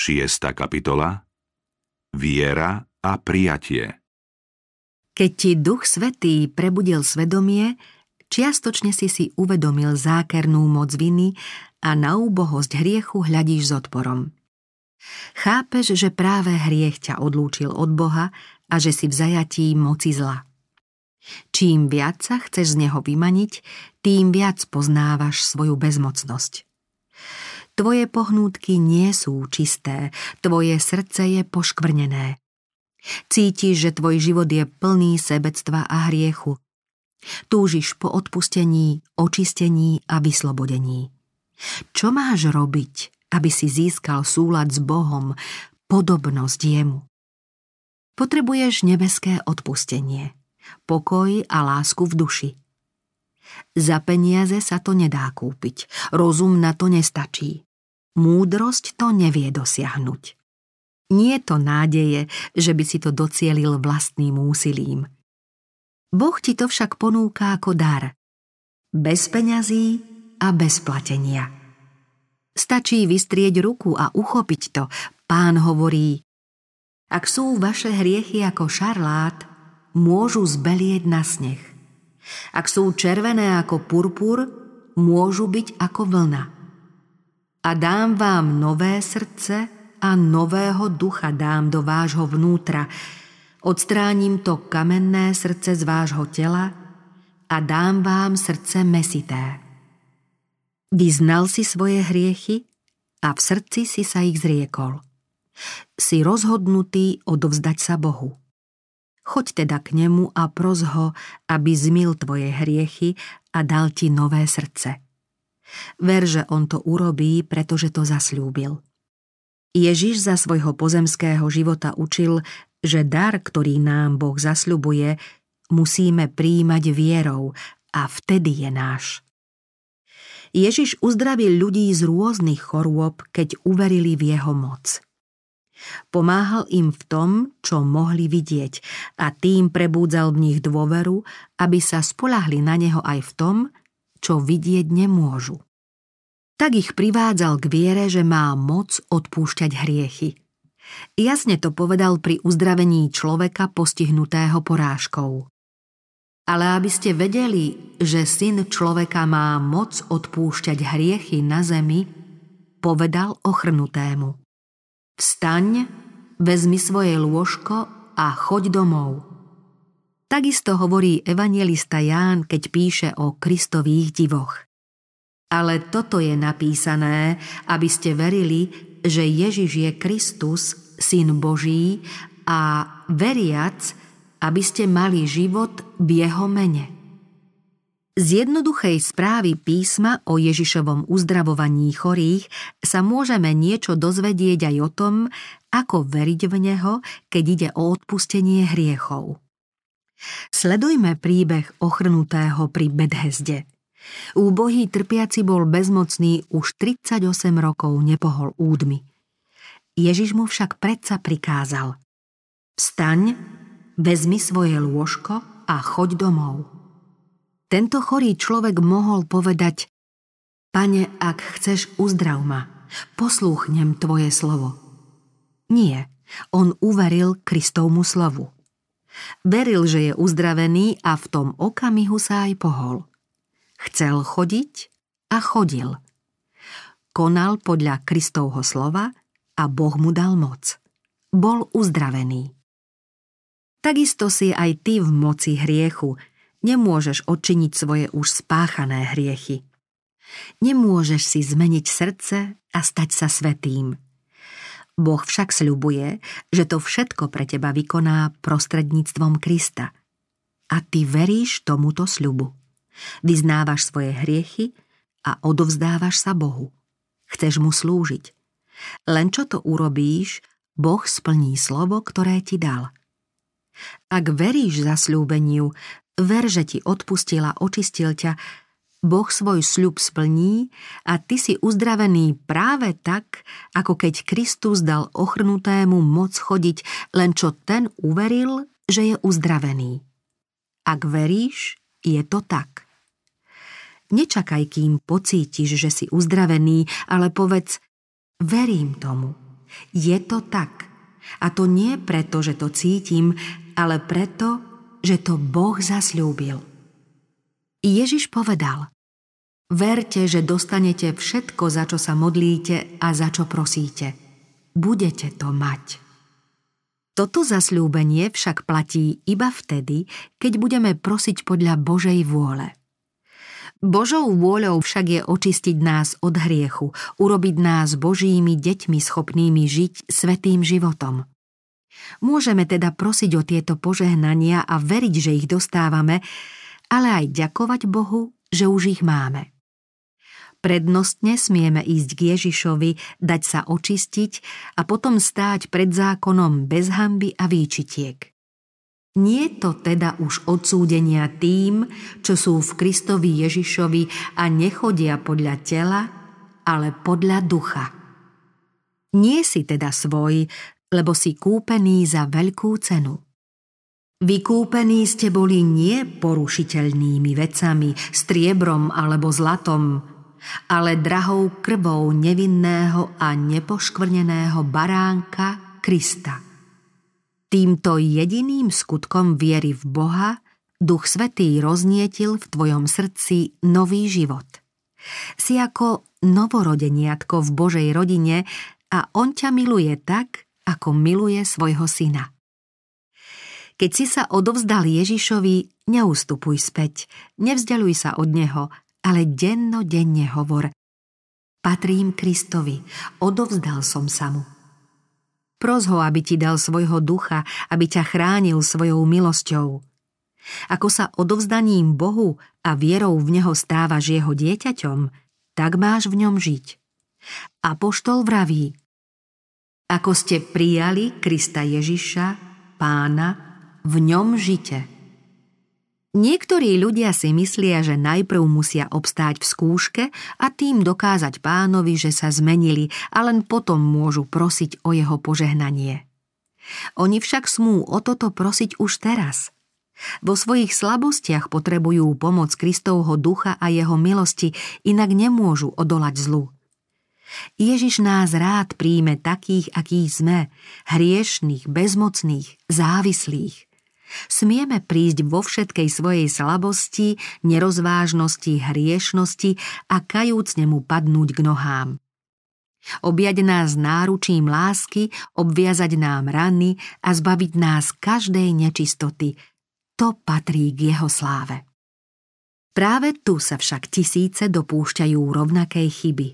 Šiesta kapitola Viera a prijatie Keď ti Duch Svetý prebudil svedomie, čiastočne si si uvedomil zákernú moc viny a na úbohosť hriechu hľadíš s odporom. Chápeš, že práve hriech ťa odlúčil od Boha a že si v zajatí moci zla. Čím viac sa chceš z neho vymaniť, tým viac poznávaš svoju bezmocnosť. Tvoje pohnútky nie sú čisté, tvoje srdce je poškvrnené. Cítiš, že tvoj život je plný sebectva a hriechu. Túžiš po odpustení, očistení a vyslobodení. Čo máš robiť, aby si získal súlad s Bohom, podobnosť jemu? Potrebuješ nebeské odpustenie, pokoj a lásku v duši. Za peniaze sa to nedá kúpiť, rozum na to nestačí. Múdrosť to nevie dosiahnuť. Nie to nádeje, že by si to docielil vlastným úsilím. Boh ti to však ponúka ako dar. Bez peňazí a bez platenia. Stačí vystrieť ruku a uchopiť to. Pán hovorí, ak sú vaše hriechy ako šarlát, môžu zbelieť na sneh. Ak sú červené ako purpur, môžu byť ako vlna a dám vám nové srdce a nového ducha dám do vášho vnútra. Odstránim to kamenné srdce z vášho tela a dám vám srdce mesité. Vyznal si svoje hriechy a v srdci si sa ich zriekol. Si rozhodnutý odovzdať sa Bohu. Choď teda k nemu a pros ho, aby zmil tvoje hriechy a dal ti nové srdce. Ver, že on to urobí, pretože to zasľúbil. Ježiš za svojho pozemského života učil, že dar, ktorý nám Boh zasľubuje, musíme príjmať vierou a vtedy je náš. Ježiš uzdravil ľudí z rôznych chorôb, keď uverili v jeho moc. Pomáhal im v tom, čo mohli vidieť a tým prebúdzal v nich dôveru, aby sa spolahli na neho aj v tom, čo vidieť nemôžu. Tak ich privádzal k viere, že má moc odpúšťať hriechy. Jasne to povedal pri uzdravení človeka postihnutého porážkou. Ale aby ste vedeli, že syn človeka má moc odpúšťať hriechy na zemi, povedal ochrnutému. Vstaň, vezmi svoje lôžko a choď domov. Takisto hovorí evangelista Ján, keď píše o Kristových divoch. Ale toto je napísané, aby ste verili, že Ježiš je Kristus, Syn Boží a veriac, aby ste mali život v jeho mene. Z jednoduchej správy písma o Ježišovom uzdravovaní chorých sa môžeme niečo dozvedieť aj o tom, ako veriť v Neho, keď ide o odpustenie hriechov. Sledujme príbeh ochrnutého pri Bedhezde. Úbohý trpiaci bol bezmocný už 38 rokov nepohol údmi. Ježiš mu však predsa prikázal. Vstaň, vezmi svoje lôžko a choď domov. Tento chorý človek mohol povedať Pane, ak chceš, uzdrav ma, poslúchnem tvoje slovo. Nie, on uveril Kristovmu slovu. Veril, že je uzdravený a v tom okamihu sa aj pohol. Chcel chodiť a chodil. Konal podľa Kristovho slova a Boh mu dal moc. Bol uzdravený. Takisto si aj ty v moci hriechu nemôžeš odčiniť svoje už spáchané hriechy. Nemôžeš si zmeniť srdce a stať sa svetým. Boh však sľubuje, že to všetko pre teba vykoná prostredníctvom Krista. A ty veríš tomuto sľubu. Vyznávaš svoje hriechy a odovzdávaš sa Bohu. Chceš mu slúžiť. Len čo to urobíš, Boh splní slovo, ktoré ti dal. Ak veríš za slúbeniu, ver, že ti odpustil a očistil ťa, Boh svoj sľub splní a ty si uzdravený práve tak, ako keď Kristus dal ochrnutému moc chodiť, len čo ten uveril, že je uzdravený. Ak veríš, je to tak. Nečakaj, kým pocítiš, že si uzdravený, ale povedz, verím tomu. Je to tak. A to nie preto, že to cítim, ale preto, že to Boh zasľúbil. Ježiš povedal, verte, že dostanete všetko, za čo sa modlíte a za čo prosíte. Budete to mať. Toto zasľúbenie však platí iba vtedy, keď budeme prosiť podľa Božej vôle. Božou vôľou však je očistiť nás od hriechu, urobiť nás Božími deťmi schopnými žiť svetým životom. Môžeme teda prosiť o tieto požehnania a veriť, že ich dostávame, ale aj ďakovať Bohu, že už ich máme. Prednostne smieme ísť k Ježišovi, dať sa očistiť a potom stáť pred zákonom bez hamby a výčitiek. Nie to teda už odsúdenia tým, čo sú v Kristovi Ježišovi a nechodia podľa tela, ale podľa ducha. Nie si teda svoj, lebo si kúpený za veľkú cenu. Vykúpení ste boli nie porušiteľnými vecami, striebrom alebo zlatom, ale drahou krvou nevinného a nepoškvrneného baránka Krista – Týmto jediným skutkom viery v Boha Duch Svetý roznietil v tvojom srdci nový život. Si ako novorodeniatko v Božej rodine a On ťa miluje tak, ako miluje svojho syna. Keď si sa odovzdal Ježišovi, neustupuj späť, nevzdialuj sa od Neho, ale denne hovor Patrím Kristovi, odovzdal som sa mu. Pros ho, aby ti dal svojho ducha, aby ťa chránil svojou milosťou. Ako sa odovzdaním Bohu a vierou v Neho stávaš jeho dieťaťom, tak máš v ňom žiť. A poštol vraví, ako ste prijali Krista Ježiša, pána, v ňom žite. Niektorí ľudia si myslia, že najprv musia obstáť v skúške a tým dokázať pánovi, že sa zmenili a len potom môžu prosiť o jeho požehnanie. Oni však smú o toto prosiť už teraz. Vo svojich slabostiach potrebujú pomoc Kristovho ducha a jeho milosti, inak nemôžu odolať zlu. Ježiš nás rád príjme takých, akí sme, hriešných, bezmocných, závislých. Smieme prísť vo všetkej svojej slabosti, nerozvážnosti, hriešnosti a kajúcne mu padnúť k nohám. Objať nás náručím lásky, obviazať nám rany a zbaviť nás každej nečistoty. To patrí k jeho sláve. Práve tu sa však tisíce dopúšťajú rovnakej chyby.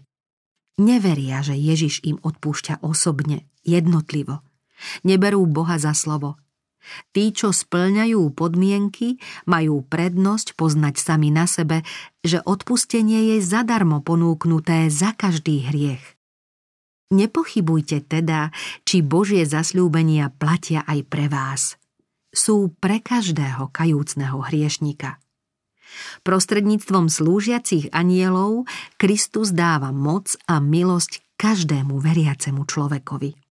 Neveria, že Ježiš im odpúšťa osobne, jednotlivo. Neberú Boha za slovo, Tí, čo splňajú podmienky, majú prednosť poznať sami na sebe, že odpustenie je zadarmo ponúknuté za každý hriech. Nepochybujte teda, či Božie zasľúbenia platia aj pre vás. Sú pre každého kajúcného hriešnika. Prostredníctvom slúžiacich anielov Kristus dáva moc a milosť každému veriacemu človekovi.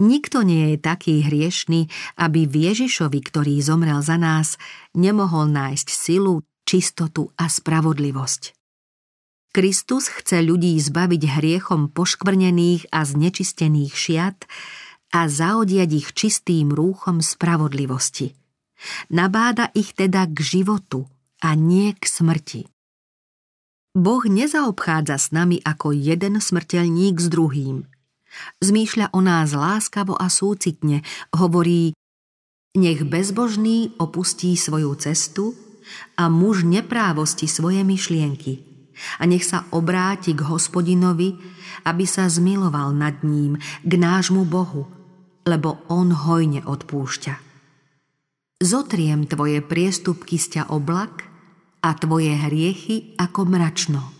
Nikto nie je taký hriešný, aby v Ježišovi, ktorý zomrel za nás, nemohol nájsť silu, čistotu a spravodlivosť. Kristus chce ľudí zbaviť hriechom poškvrnených a znečistených šiat a zaodiať ich čistým rúchom spravodlivosti. Nabáda ich teda k životu a nie k smrti. Boh nezaobchádza s nami ako jeden smrteľník s druhým – Zmýšľa o nás láskavo a súcitne, hovorí nech bezbožný opustí svoju cestu a muž neprávosti svoje myšlienky. A nech sa obráti k hospodinovi, aby sa zmiloval nad ním, k nášmu Bohu, lebo on hojne odpúšťa. Zotriem tvoje priestupky z ťa oblak a tvoje hriechy ako mračno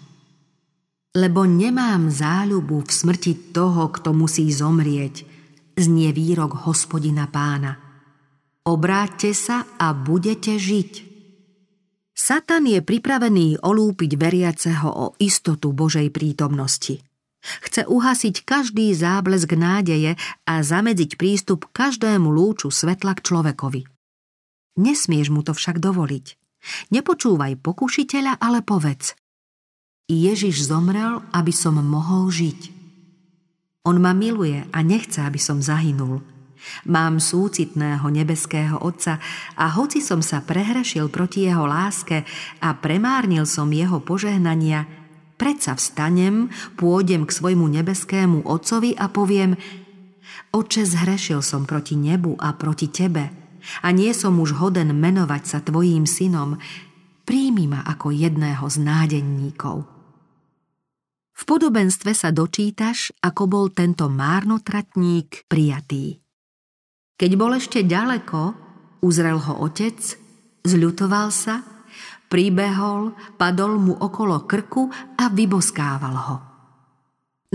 lebo nemám záľubu v smrti toho, kto musí zomrieť, znie výrok hospodina pána. Obráťte sa a budete žiť. Satan je pripravený olúpiť veriaceho o istotu Božej prítomnosti. Chce uhasiť každý záblesk nádeje a zamedziť prístup každému lúču svetla k človekovi. Nesmieš mu to však dovoliť. Nepočúvaj pokušiteľa, ale povedz Ježiš zomrel, aby som mohol žiť. On ma miluje a nechce, aby som zahynul. Mám súcitného nebeského Otca a hoci som sa prehrešil proti jeho láske a premárnil som jeho požehnania, predsa vstanem, pôjdem k svojmu nebeskému Otcovi a poviem Oče, zhrešil som proti nebu a proti Tebe a nie som už hoden menovať sa Tvojím synom. Príjmi ma ako jedného z nádenníkov. V podobenstve sa dočítaš, ako bol tento márnotratník prijatý. Keď bol ešte ďaleko, uzrel ho otec, zľutoval sa, pribehol, padol mu okolo krku a vyboskával ho.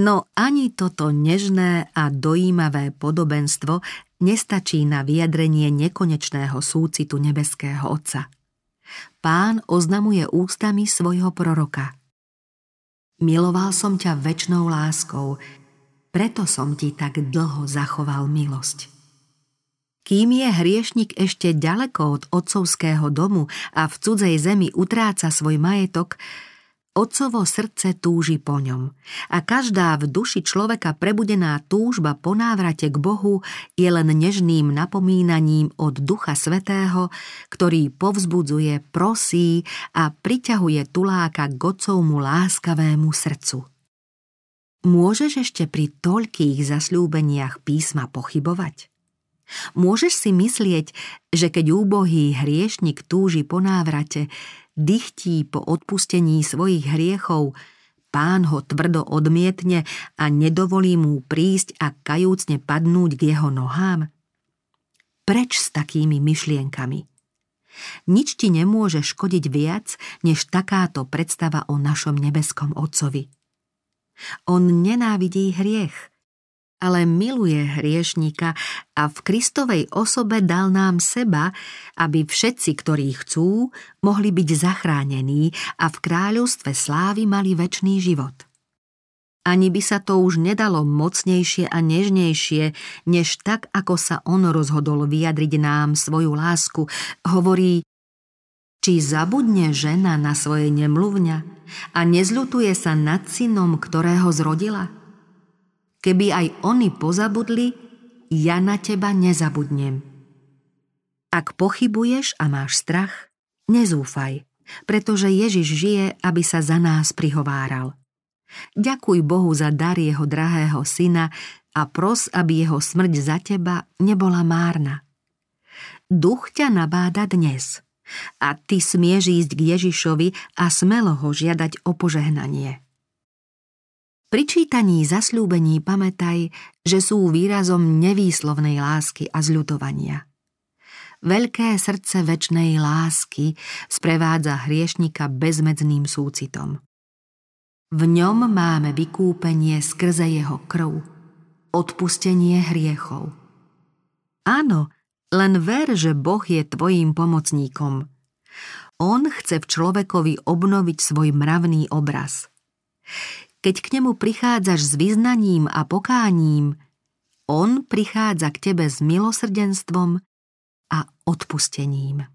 No ani toto nežné a dojímavé podobenstvo nestačí na vyjadrenie nekonečného súcitu nebeského Otca. Pán oznamuje ústami svojho proroka – Miloval som ťa väčšnou láskou, preto som ti tak dlho zachoval milosť. Kým je hriešnik ešte ďaleko od otcovského domu a v cudzej zemi utráca svoj majetok, Otcovo srdce túži po ňom a každá v duši človeka prebudená túžba po návrate k Bohu je len nežným napomínaním od Ducha Svetého, ktorý povzbudzuje, prosí a priťahuje tuláka k Otcovmu láskavému srdcu. Môžeš ešte pri toľkých zasľúbeniach písma pochybovať? Môžeš si myslieť, že keď úbohý hriešnik túži po návrate, dychtí po odpustení svojich hriechov, pán ho tvrdo odmietne a nedovolí mu prísť a kajúcne padnúť k jeho nohám? Preč s takými myšlienkami? Nič ti nemôže škodiť viac, než takáto predstava o našom nebeskom Otcovi. On nenávidí hriech – ale miluje hriešnika a v Kristovej osobe dal nám seba, aby všetci, ktorí chcú, mohli byť zachránení a v kráľovstve slávy mali väčší život. Ani by sa to už nedalo mocnejšie a nežnejšie, než tak, ako sa on rozhodol vyjadriť nám svoju lásku. Hovorí, či zabudne žena na svoje nemluvňa a nezľutuje sa nad synom, ktorého zrodila? Keby aj oni pozabudli, ja na teba nezabudnem. Ak pochybuješ a máš strach, nezúfaj, pretože Ježiš žije, aby sa za nás prihováral. Ďakuj Bohu za dar jeho drahého syna a pros, aby jeho smrť za teba nebola márna. Duch ťa nabáda dnes a ty smieš ísť k Ježišovi a smelo ho žiadať o požehnanie. Pri čítaní zasľúbení pamätaj, že sú výrazom nevýslovnej lásky a zľutovania. Veľké srdce väčnej lásky sprevádza hriešnika bezmedzným súcitom. V ňom máme vykúpenie skrze jeho krv, odpustenie hriechov. Áno, len ver, že Boh je tvojím pomocníkom. On chce v človekovi obnoviť svoj mravný obraz. Keď k nemu prichádzaš s vyznaním a pokáním, on prichádza k tebe s milosrdenstvom a odpustením.